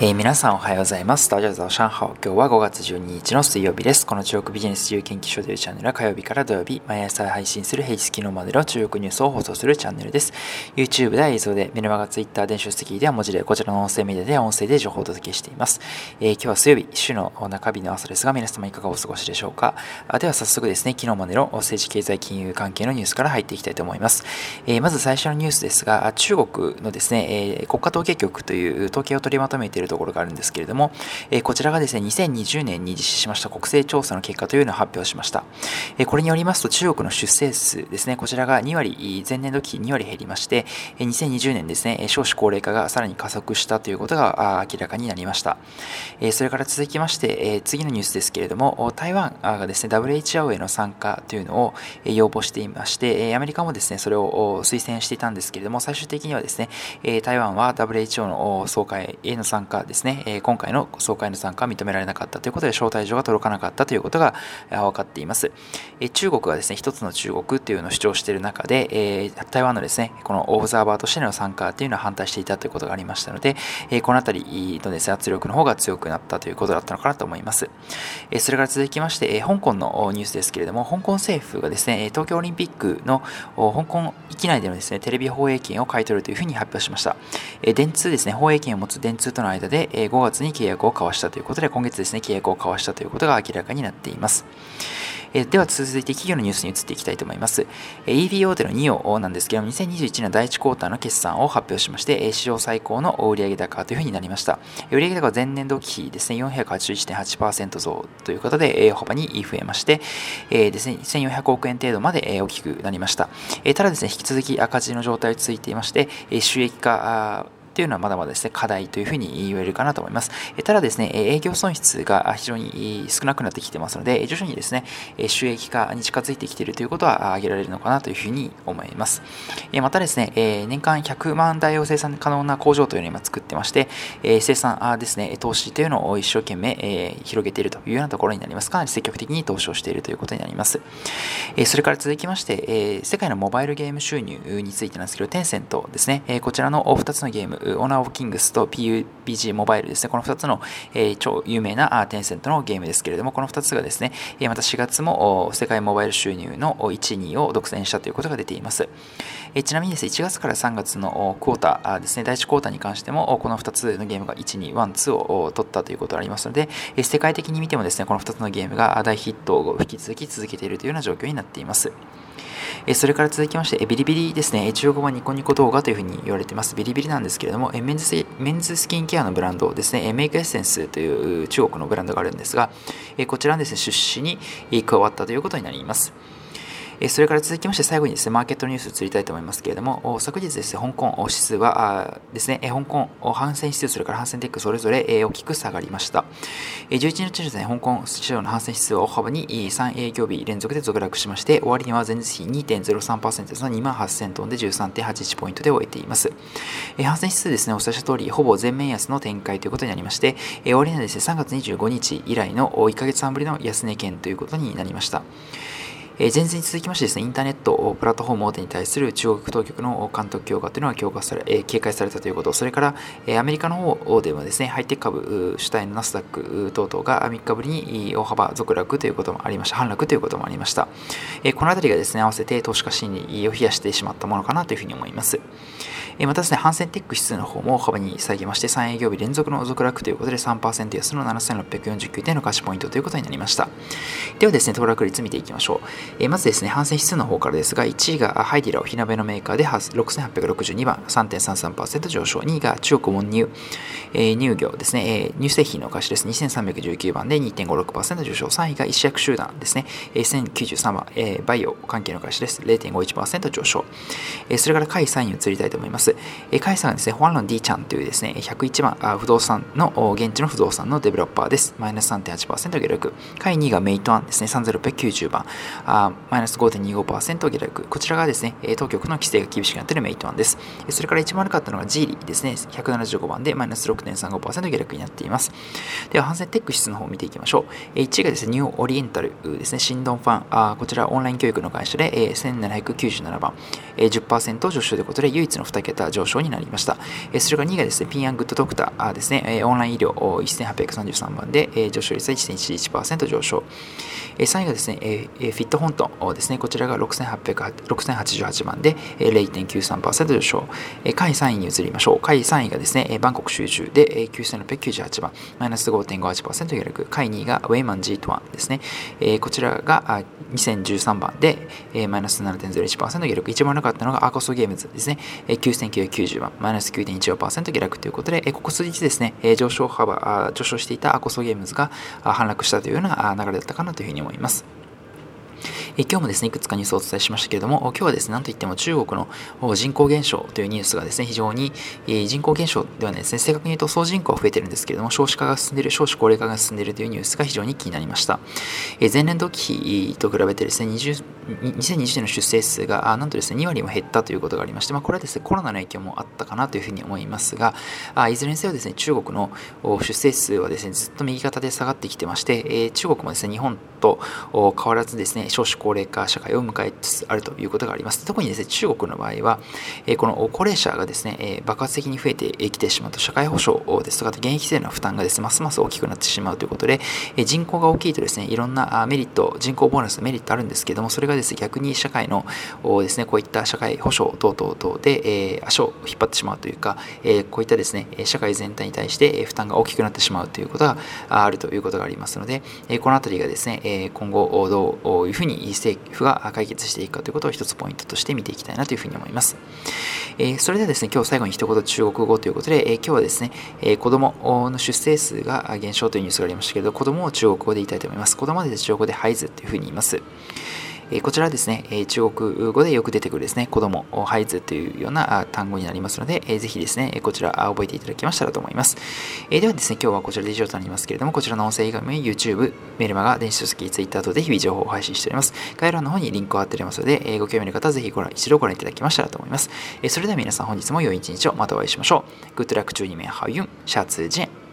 えー、皆さんおはようございます。大家早上好。今日は5月12日の水曜日です。この中国ビジネス自由研究所というチャンネルは火曜日から土曜日、毎朝配信する平日機能までの中国ニュースを放送するチャンネルです。YouTube では映像で、メルマガ Twitter、電子書籍では文字で、こちらの音声メディアでは音声で情報をお届けしています。えー、今日は水曜日、週の中日の朝ですが、皆様いかがお過ごしでしょうか。あでは早速ですね、昨日までの政治経済金融関係のニュースから入っていきたいと思います。えー、まず最初のニュースですが、中国のですね、え国家統計局という統計を取りまとめているところがあるんですけれども、えこちらがですね、2020年に実施しました国勢調査の結果というのを発表しました。えこれによりますと、中国の出生数ですね、こちらが2割、前年度期2割減りまして、え2020年ですね、少子高齢化がさらに加速したということが明らかになりました。えそれから続きまして、え次のニュースですけれども、台湾がですね、WHO への参加というのを要望していまして、アメリカもですね、それを推薦していたんですけれども、最終的にはですね、台湾は WHO の総会への参加ですね、え今回の総会の参加は認められなかったということで、招待状が届かなかったということが分かっています。え中国がですね、一つの中国というのを主張している中で、え台湾のですね、このオブザーバーとしての参加というのは反対していたということがありましたので、えこのあたりのですね、圧力の方が強くなったということだったのかなと思います。えそれから続きまして、え香港のニュースですけれども、香港政府がですね、東京オリンピックの香港域内でのですね、テレビ放映権を買い取るというふうに発表しました。え電通ですね、放映権を持つ電通との間で5月に契約を交わしたということで、今月ですね、契約を交わしたということが明らかになっています。えでは続いて企業のニュースに移っていきたいと思います。EV 大手の NIO なんですけども、2021年第1クォーターの決算を発表しまして、史上最高の売上高というふうになりました。売上高は前年度期ですね、481.8%増ということで、大幅に増えまして、えですね、1400億円程度まで大きくなりました。ただですね、引き続き赤字の状態が続いていまして、収益化というのはまだまだですね、課題というふうに言えるかなと思います。ただですね、営業損失が非常に少なくなってきてますので、徐々にですね、収益化に近づいてきているということは挙げられるのかなというふうに思います。またですね、年間100万台を生産可能な工場というのを今作ってまして、生産ですね、投資というのを一生懸命広げているというようなところになります。かなり積極的に投資をしているということになります。それから続きまして、世界のモバイルゲーム収入についてなんですけど、テンセントですね、こちらの2つのゲーム、オナ・オブ・キングスと PUBG モバイルですね、この2つの、え、超有名なテンセントのゲームですけれども、この2つがですね、また4月も世界モバイル収入の1、2を独占したということが出ています。えちなみにですね、1月から3月のクォーターですね、第1クォーターに関しても、この2つのゲームが1、2、1、2を取ったということがありますので、世界的に見てもですね、この2つのゲームが大ヒットを引き続き続けているというような状況になっています。それから続きまして、ビリビリですね、中国語はニコニコ動画というふうに言われています。ビリビリなんですけれども、メンズメンズスキンケアのブランドですね、メイクエッセンスという中国のブランドがあるんですが、こちらのですね、出資に加わったということになります。それから続きまして最後にですね、マーケットニュースを移りたいと思いますけれども、昨日ですね、香港指数はですね、香港反戦指数、それから反戦テックそれぞれ大きく下がりました。11日ですね、香港市場の反戦指数は大幅に3営業日連続で続落しまして、終わりには前日比2.03%の2万8000トンで13.81ポイントで終えています。反戦指数ですね、お伝えした通り、ほぼ全面安の展開ということになりまして、終わりにはですね、3月25日以来の1ヶ月半ぶりの安値圏ということになりました。前日に続きましてですね、インターネットプラットフォーム大手に対する中国当局の監督強化というのは強化され、警戒されたということ、それから、アメリカの方でもですね、ハイテク株主体のナスダック等々が3日ぶりに大幅続落ということもありました、反落ということもありました。このあたりがですね、合わせて投資家心理を冷やしてしまったものかなというふうに思います。えー、またですね、ハンセンテック指数の方も幅に下げまして、3営業日連続の続落ということで3%安の7649点の貸しポイントということになりました。ではですね、騰落率見ていきましょう。えー、まずですね、反戦指数の方からですが、1位がハイディラお火鍋のメーカーで6862番、3.33%上昇。2位が中国文乳、えー、乳業ですね、えー、乳製品の貸しです。2319番で2.56%上昇。3位が医薬集団ですね、えー、1093番、えー、バイオ関係の貸しです。0.51%上昇。えー、それから下位3位に移りたいと思います。えー、下位3位はですね、ホアンロン D ちゃんというですね、101番あ不動産の、現地の不動産のデベロッパーです。マイナス3.8%下落。下位2がメイトアンですね、3690番。あマイナス5.25%下落。こちらがですね、当局の規制が厳しくなっているメイトワンです。それから一番悪かったのがジーリーですね、175番でマイナス6.35%下落になっています。では、反戦テック指数の方を見ていきましょう。1位がですね、ニューオリエンタルですね、シンドンファン、あこちらオンライン教育の会社で1797番、10%上昇ということで唯一の2桁桁上昇になりました。えそれから2位がですね、ピンアングッドドクターですね、オンライン医療1833番で上昇率は1.11%上昇。3位がですね、フィットフォントですね、こちらが6088番で0.93%上昇。下位3位に移りましょう。下位3位がですね、バンコク集中で9698番、マイナス5.58%下落。下位2位がウェイマン G トワンですね。こちらが2013番でマイナス7.01%下落。一番悪かったのがアーコスゲームズですね。9990番、マイナス9.14%下落ということで、ここ数日ですね、上昇幅、上昇していたアーコスゲームズが反落したというような流れだったかなというふうに思います。え今日もですね、いくつかニュースをお伝えしましたけれども、今日はですね、なんといっても中国の人口減少というニュースがですね、非常に、え人口減少ではないですね、正確に言うと総人口は増えてるんですけれども、少子化が進んでいる、少子高齢化が進んでいるというニュースが非常に気になりました。え前年度期と比べてですね、20 2020年の出生数がなんとですね2割も減ったということがありまして、まあ、これはですねコロナの影響もあったかなというふうに思いますがあいずれにせよですね中国の出生数はですねずっと右肩で下がってきてまして、え中国もですね日本と変わらずですね少子高齢化社会を迎えつつあるということがあります。特にですね中国の場合は、えこの高齢者がですね、え爆発的に増えてきてしまうと社会保障ですとか現役制の負担がですねますます大きくなってしまうということで、え人口が大きいとですねいろんなメリット人口ボーナスのメリットあるんですけどもそれがですね逆に社会のですねこういった社会保障等々等で、え足を引っ張ってしまうというか、えこういったですね社会全体に対して負担が大きくなってしまうということがあるということがありますので、この辺りがですね今後どういうふうに政府が解決していくかということを一つポイントとして見ていきたいなというふうに思います。えそれではですね今日最後に一言中国語ということで、え今日はですね、え子供の出生数が減少というニュースがありましたけど子供を中国語で言いたいと思います。子供で中国語でハイズというふうに言います。えこちらはですね、え中国語でよく出てくるですね、子供、ハイズというような単語になりますので、えぜひですね、こちら覚えていただきましたらと思います。えではですね、今日はこちらで以上となりますけれども、こちらの音声以外も YouTube、メルマガ、電子書籍、Twitter 等で日々情報を配信しております。概要欄の方にリンクを貼っておりますので、えご興味の方はぜひご覧一度ご覧いただきましたらと思います。えそれでは皆さん本日も良い一日をまたお会いしましょう。Good luck 12名ハウユン、シャツジェン。